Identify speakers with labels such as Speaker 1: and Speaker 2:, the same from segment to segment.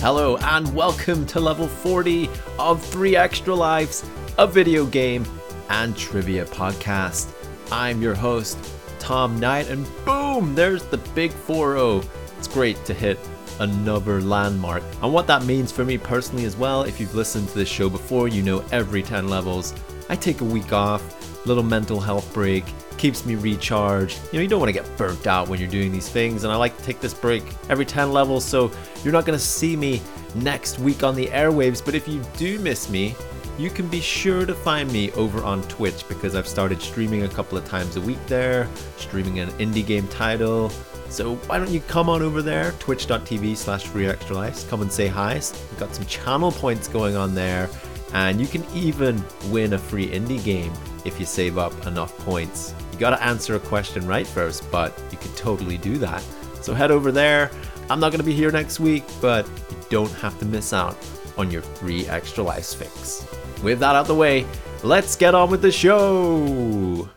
Speaker 1: Hello, and welcome to level 40 of 3 Extra Lives, a video game and trivia podcast. I'm your host, Tom Knight, and boom, there's the big 4 0. It's great to hit another landmark. And what that means for me personally as well, if you've listened to this show before, you know every 10 levels, I take a week off, little mental health break, keeps me recharged. You know, you don't want to get burnt out when you're doing these things, and I like to take this break every 10 levels, so you're not going to see me next week on the airwaves. But if you do miss me, you can be sure to find me over on Twitch because I've started streaming a couple of times a week there, streaming an indie game title. So why don't you come on over there, twitch.tv slash three extra lives, come and say hi. We've got some channel points going on there, and you can even win a free indie game if you save up enough points. You gotta answer a question right first, but you can totally do that. So head over there. I'm not gonna be here next week, but you don't have to miss out on your three extra lives fix. With that out the way, let's get on with the show.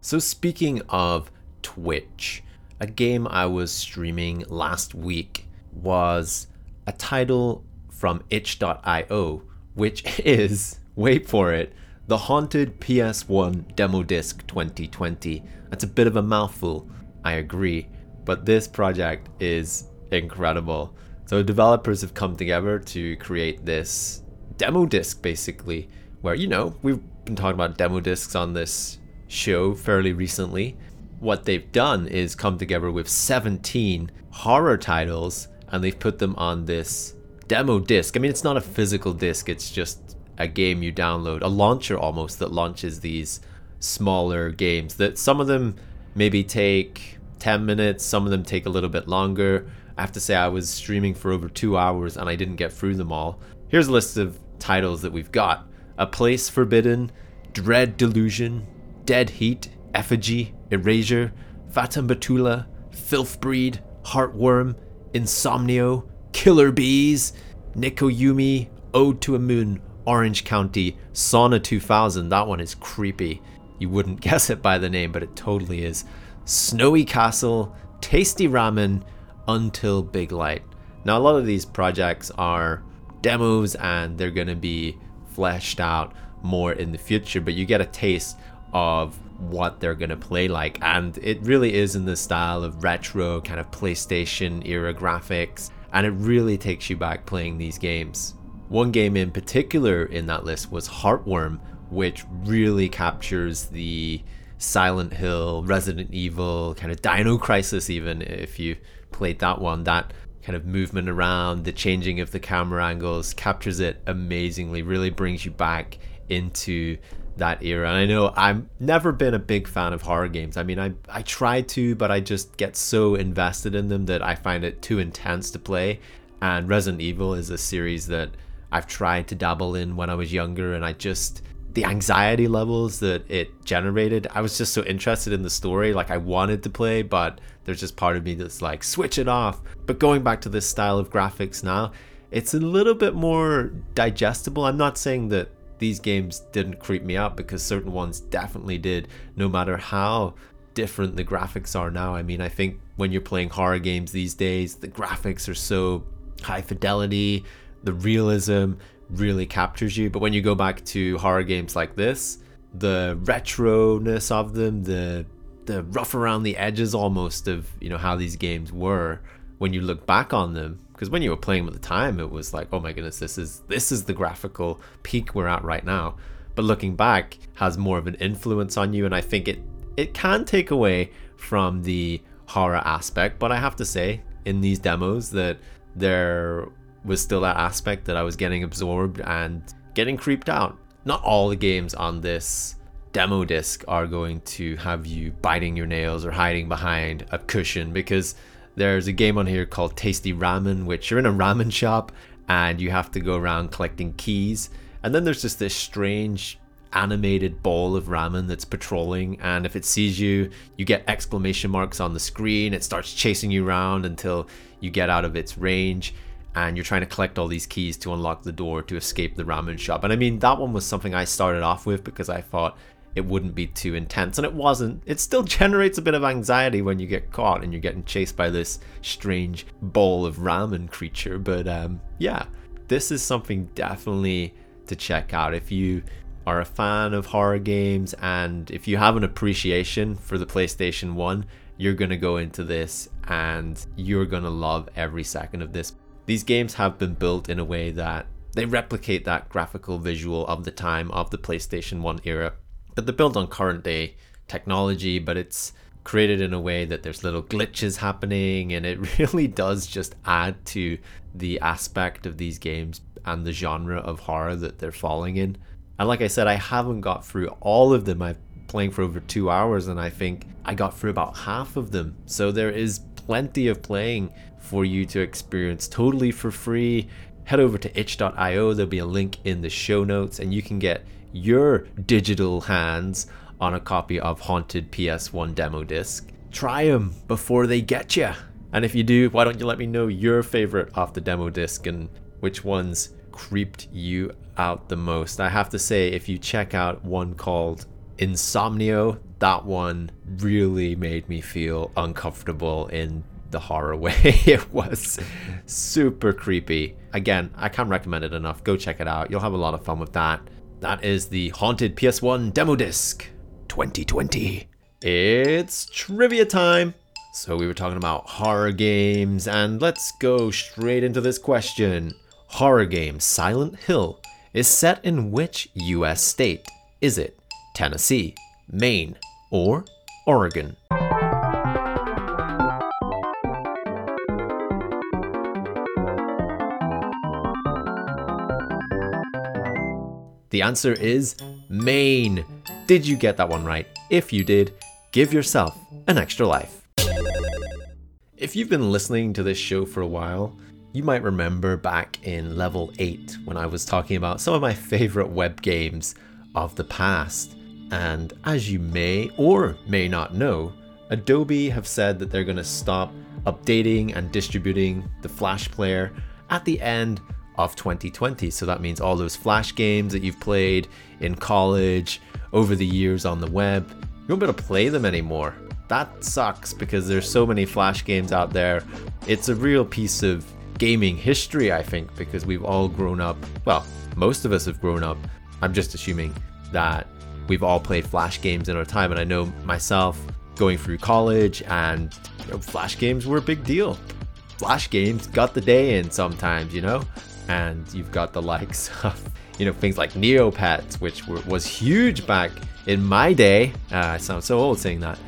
Speaker 1: So, speaking of Twitch, a game I was streaming last week was a title from itch.io, which is, wait for it, the Haunted PS1 Demo Disc 2020. That's a bit of a mouthful, I agree, but this project is incredible. So, developers have come together to create this demo disc basically, where, you know, we've been talking about demo discs on this show fairly recently. What they've done is come together with 17 horror titles and they've put them on this demo disc. I mean, it's not a physical disc, it's just a game you download, a launcher almost that launches these smaller games that some of them maybe take 10 minutes, some of them take a little bit longer. I have to say, I was streaming for over two hours and I didn't get through them all. Here's a list of titles that we've got A Place Forbidden, Dread Delusion, Dead Heat, Effigy, Erasure, Fatum Betula, Filthbreed, Heartworm, Insomnio, Killer Bees, Nikoyumi, Ode to a Moon, Orange County, Sauna 2000. That one is creepy. You wouldn't guess it by the name, but it totally is. Snowy Castle, Tasty Ramen, Until Big Light. Now, a lot of these projects are demos and they're going to be fleshed out more in the future, but you get a taste of what they're going to play like. And it really is in the style of retro, kind of PlayStation era graphics, and it really takes you back playing these games. One game in particular in that list was Heartworm, which really captures the Silent Hill, Resident Evil, kind of Dino Crisis, even if you played that one. That kind of movement around, the changing of the camera angles captures it amazingly, really brings you back into that era. And I know I've never been a big fan of horror games. I mean, I I try to, but I just get so invested in them that I find it too intense to play. And Resident Evil is a series that I've tried to dabble in when I was younger, and I just the anxiety levels that it generated. I was just so interested in the story, like I wanted to play, but there's just part of me that's like switch it off. But going back to this style of graphics now, it's a little bit more digestible. I'm not saying that these games didn't creep me out because certain ones definitely did, no matter how different the graphics are now. I mean, I think when you're playing horror games these days, the graphics are so high fidelity, the realism really captures you. But when you go back to horror games like this, the retroness of them, the the rough around the edges almost of you know how these games were when you look back on them. Because when you were playing them at the time it was like oh my goodness this is this is the graphical peak we're at right now. But looking back has more of an influence on you. And i think it it can take away from the horror aspect. But i have to say in these demos that there was still that aspect that i was getting absorbed and getting creeped out. Not all the games on this demo disc are going to have you biting your nails or hiding behind a cushion because there's a game on here called Tasty Ramen, which you're in a ramen shop and you have to go around collecting keys. And then there's just this strange animated ball of ramen that's patrolling and if it sees you you get exclamation marks on the screen. It starts chasing you around until you get out of its range and you're trying to collect all these keys to unlock the door to escape the ramen shop and i mean that one was something i started off with because i thought it wouldn't be too intense. And it wasn't. It still generates a bit of anxiety when you get caught and you're getting chased by this strange bowl of ramen creature. But um, yeah, this is something definitely to check out if you are a fan of horror games and if you have an appreciation for the PlayStation 1, you're going to go into this and you're going to love every second of this. These games have been built in a way that they replicate that graphical visual of the time of the PlayStation 1 era, but they're built on current day technology, but it's created in a way that there's little glitches happening and it really does just add to the aspect of these games and the genre of horror that they're falling in. And like I said, I haven't got through all of them. I've playing for over two hours and I think I got through about half of them. So there is plenty of playing for you to experience totally for free. Head over to itch.io, there'll be a link in the show notes, and you can get your digital hands on a copy of Haunted PS1 demo disc. Try them before they get you. And if you do, why don't you let me know your favorite off the demo disc and which ones creeped you out the most? I have to say, if you check out one called Insomnio, that one really made me feel uncomfortable in the horror way. it was super creepy. Again, I can't recommend it enough. Go check it out. You'll have a lot of fun with that. That is the Haunted PS1 Demo Disc 2020. It's trivia time. So, we were talking about horror games, and let's go straight into this question. Horror game Silent Hill is set in which US state? Is it Tennessee, Maine, or Oregon? The answer is Maine. Did you get that one right? If you did, give yourself an extra life. If you've been listening to this show for a while, you might remember back in level 8 when I was talking about some of my favorite web games of the past. And as you may or may not know, Adobe have said that they're going to stop updating and distributing the Flash player at the end of 2020. So that means all those Flash games that you've played in college, over the years on the web, you won't be able to play them anymore. That sucks because there's so many Flash games out there. It's a real piece of gaming history, I think, because we've all grown up. Well, most of us have grown up. I'm just assuming that we've all played Flash games in our time, and I know myself going through college and you know, Flash games were a big deal. Flash games got the day in sometimes, you know? and you've got the likes of you know things like Neopets, which were, was huge back in my day. Uh, I sound so old saying that.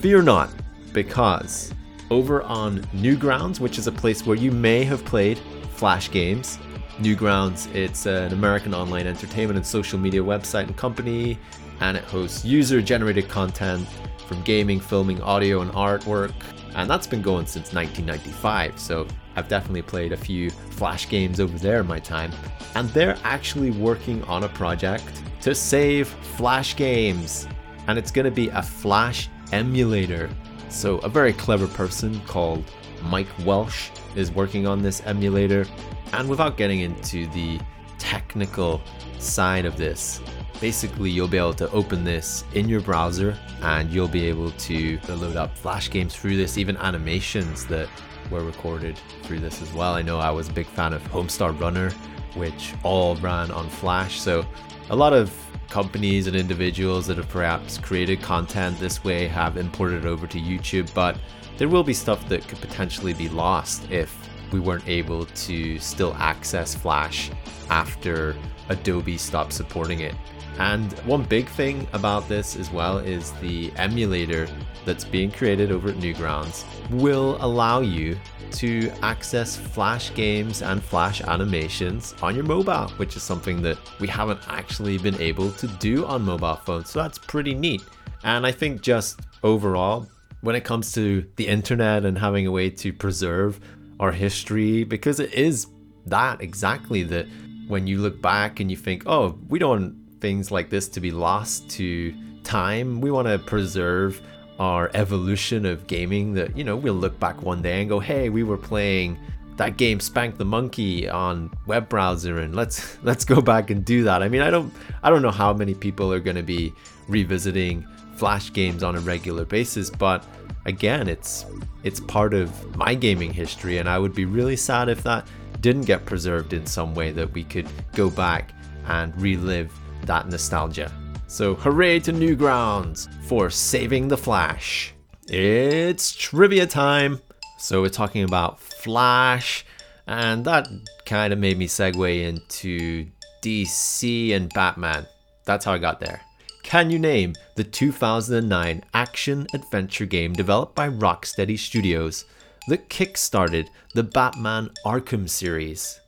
Speaker 1: Fear not, because over on Newgrounds, which is a place where you may have played Flash games. Newgrounds, it's an American online entertainment and social media website and company, and it hosts user generated content from gaming, filming, audio, and artwork. And that's been going since 1995. So I've definitely played a few Flash games over there in my time, and they're actually working on a project to save Flash games, and it's going to be a Flash emulator. So, a very clever person called Mike Welsh is working on this emulator, and without getting into the technical side of this, basically you'll be able to open this in your browser and you'll be able to load up flash games through this even animations that were recorded through this as well. I know I was a big fan of Homestar Runner, which all ran on Flash. So a lot of companies and individuals that have perhaps created content this way have imported it over to YouTube, but there will be stuff that could potentially be lost if we weren't able to still access Flash after Adobe stopped supporting it. And one big thing about this as well is the emulator that's being created over at Newgrounds will allow you to access Flash games and Flash animations on your mobile, which is something that we haven't actually been able to do on mobile phones. So that's pretty neat. And I think just overall, when it comes to the internet and having a way to preserve our history, because it is that exactly that when you look back and you think, oh, we don't things like this to be lost to time. We want to preserve our evolution of gaming that, you know, we'll look back one day and go, hey, we were playing that game Spank the Monkey on web browser and let's let's go back and do that. I mean, I don't I don't know how many people are going to be revisiting flash games on a regular basis, but again, it's it's part of my gaming history and I would be really sad if that didn't get preserved in some way that we could go back and relive that nostalgia. So, hooray to Newgrounds for saving the Flash. It's trivia time. So, we're talking about Flash, and that kind of made me segue into DC and Batman. That's how I got there. Can you name the 2009 action adventure game developed by Rocksteady Studios that kickstarted the Batman Arkham series?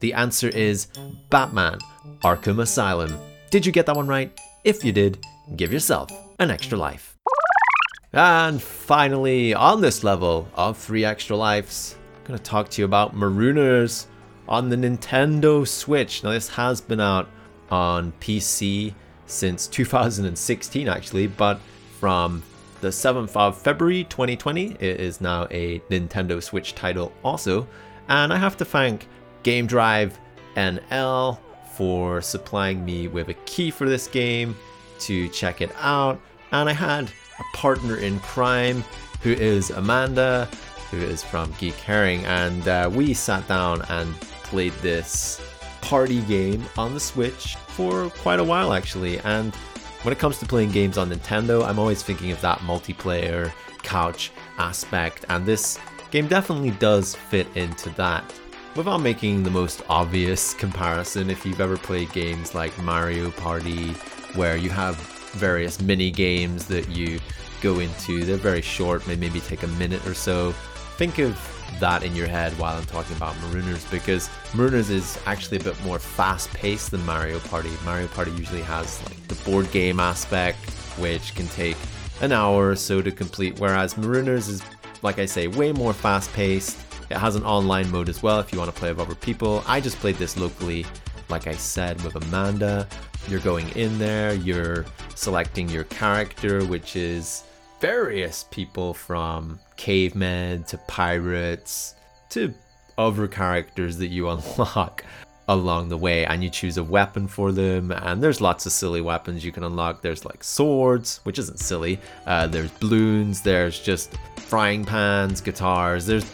Speaker 1: The answer is Batman Arkham Asylum. Did you get that one right? If you did, give yourself an extra life. And finally, on this level of three extra lives, I'm going to talk to you about Marooners on the Nintendo Switch. Now, this has been out on PC since 2016, actually, but from the 7th of February 2020, it is now a Nintendo Switch title also. And I have to thank Game Drive NL for supplying me with a key for this game to check it out. And I had a partner in crime who is Amanda, who is from Geek Herring, and uh, we sat down and played this party game on the Switch for quite a while actually. And when it comes to playing games on Nintendo, I'm always thinking of that multiplayer couch aspect, and this game definitely does fit into that. Without making the most obvious comparison, if you've ever played games like Mario Party, where you have various mini games that you go into, they're very short, maybe take a minute or so. Think of that in your head while I'm talking about Marooners because Marooners is actually a bit more fast paced than Mario Party. Mario Party usually has like the board game aspect, which can take an hour or so to complete, whereas Marooners is, like I say, way more fast paced it has an online mode as well if you want to play with other people. I just played this locally, like I said, with Amanda. You're going in there, you're selecting your character, which is various people from cavemen to pirates to other characters that you unlock along the way and you choose a weapon for them and there's lots of silly weapons you can unlock there's like swords which isn't silly uh, there's balloons there's just frying pans guitars there's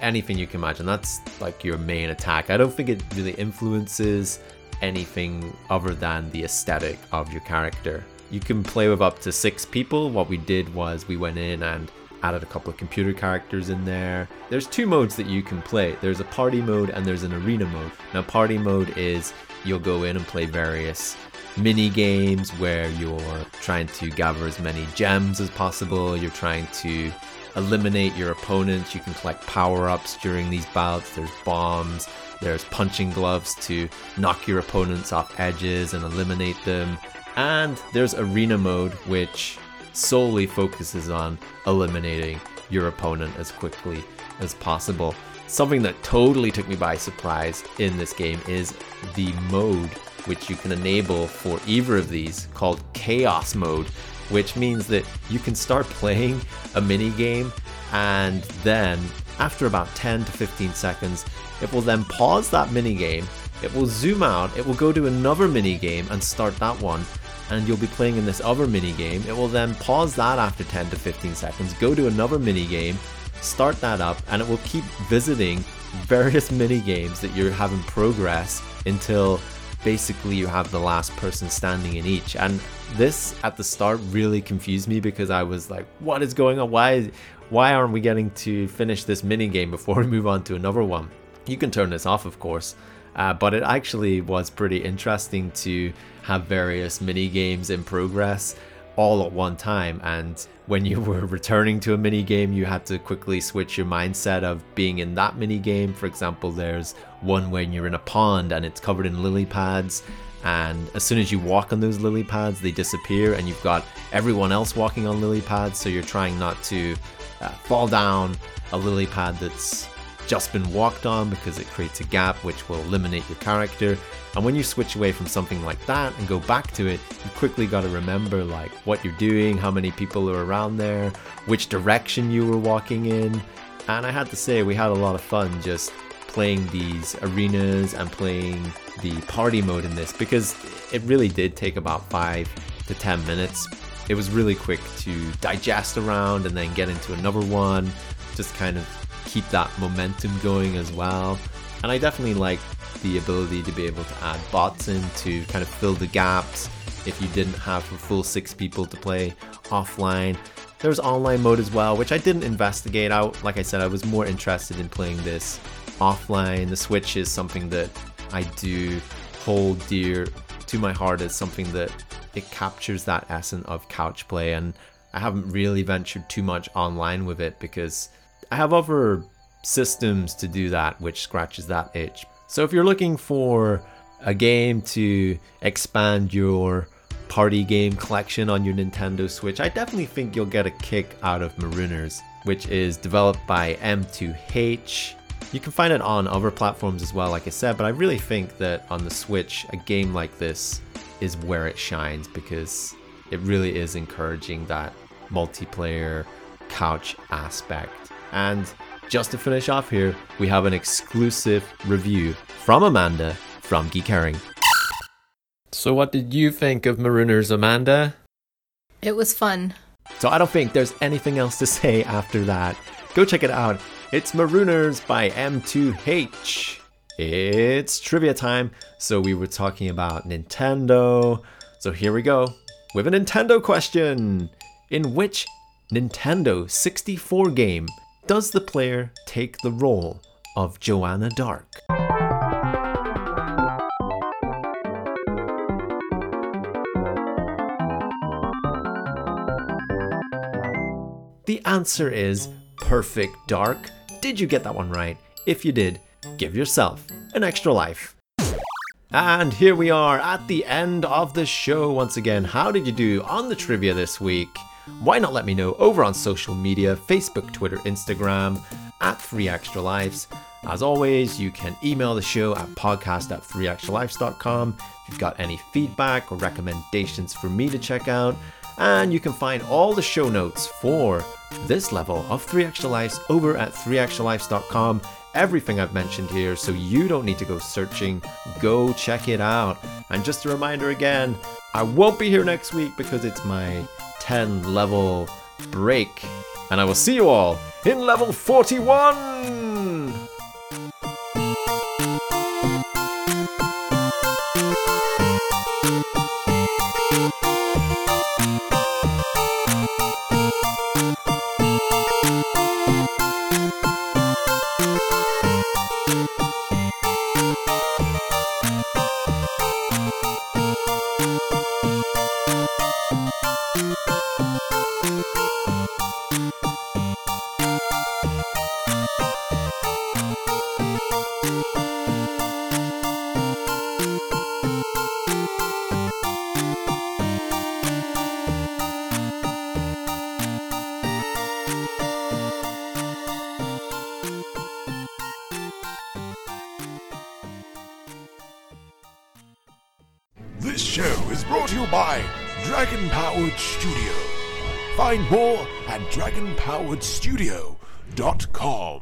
Speaker 1: anything you can imagine. That's like your main attack. I don't think it really influences anything other than the aesthetic of your character. You can play with up to six people. What we did was we went in and added a couple of computer characters in there. There's two modes that you can play. There's a party mode and there's an arena mode. Now party mode is you'll go in and play various mini games where you're trying to gather as many gems as possible. You're trying to eliminate your opponents. You can collect power ups during these bouts. There's bombs. There's punching gloves to knock your opponents off edges and eliminate them. And there's arena mode, which solely focuses on eliminating your opponent as quickly as possible. Something that totally took me by surprise in this game is the mode which you can enable for either of these called Chaos Mode, which means that you can start playing a mini game and then after about 10 to 15 seconds it will then pause that mini game it will zoom out it will go to another mini game and start that one and you'll be playing in this other mini game it will then pause that after 10 to 15 seconds go to another mini game start that up and it will keep visiting various mini games that you have in progress until basically you have the last person standing in each. And this at the start really confused me because I was like, what is going on? Why why aren't we getting to finish this mini game before we move on to another one? You can turn this off, of course. Uh, but it actually was pretty interesting to have various mini games in progress all at one time. And when you were returning to a mini game, you had to quickly switch your mindset of being in that mini game. For example, there's one when you're in a pond and it's covered in lily pads. And as soon as you walk on those lily pads, they disappear, and you've got everyone else walking on lily pads. So you're trying not to uh, fall down a lily pad that's just been walked on because it creates a gap which will eliminate your character. And when you switch away from something like that and go back to it, you quickly got to remember like what you're doing, how many people are around there, which direction you were walking in. And I had to say, we had a lot of fun just playing these arenas and playing the party mode in this because it really did take about five to 10 minutes. It was really quick to digest around and then get into another one, just kind of keep that momentum going as well. And I definitely like the ability to be able to add bots in to kind of fill the gaps if you didn't have a full six people to play offline. There's online mode as well, which I didn't investigate out. Like I said, I was more interested in playing this offline. The Switch is something that I do hold dear to my heart as something that it captures that essence of couch play and I haven't really ventured too much online with it because I have other systems to do that which scratches that itch. So if you're looking for a game to expand your party game collection on your Nintendo Switch, I definitely think you'll get a kick out of Marooners, which is developed by M2H. You can find it on other platforms as well, like I said, but I really think that on the Switch, a game like this is where it shines because it really is encouraging that multiplayer couch aspect. And just to finish off here, we have an exclusive review from Amanda from Geek Herring. So, what did you think of Marooners, Amanda?
Speaker 2: It was fun.
Speaker 1: So, I don't think there's anything else to say after that. Go check it out. It's Marooners by M2H. It's trivia time. So, we were talking about Nintendo. So, here we go with a Nintendo question. In which Nintendo 64 game does the player take the role of Joanna Dark? The answer is Perfect Dark. Did you get that one right? If you did, give yourself an extra life. And here we are at the end of the show once again. How did you do on the trivia this week? Why not let me know over on social media Facebook, Twitter, Instagram at 3 Extra Lives. As always, you can email the show at podcast at 3extralives.com if you've got any feedback or recommendations for me to check out. And you can find all the show notes for this level of 3 Extra Lives over at 3extralives.com. Everything I've mentioned here, so you don't need to go searching. Go check it out. And just a reminder again, I won't be here next week because it's my 10 level break. And I will see you all in level 41!
Speaker 3: By Dragon Powered Studio. Find more at dragonpoweredstudio.com.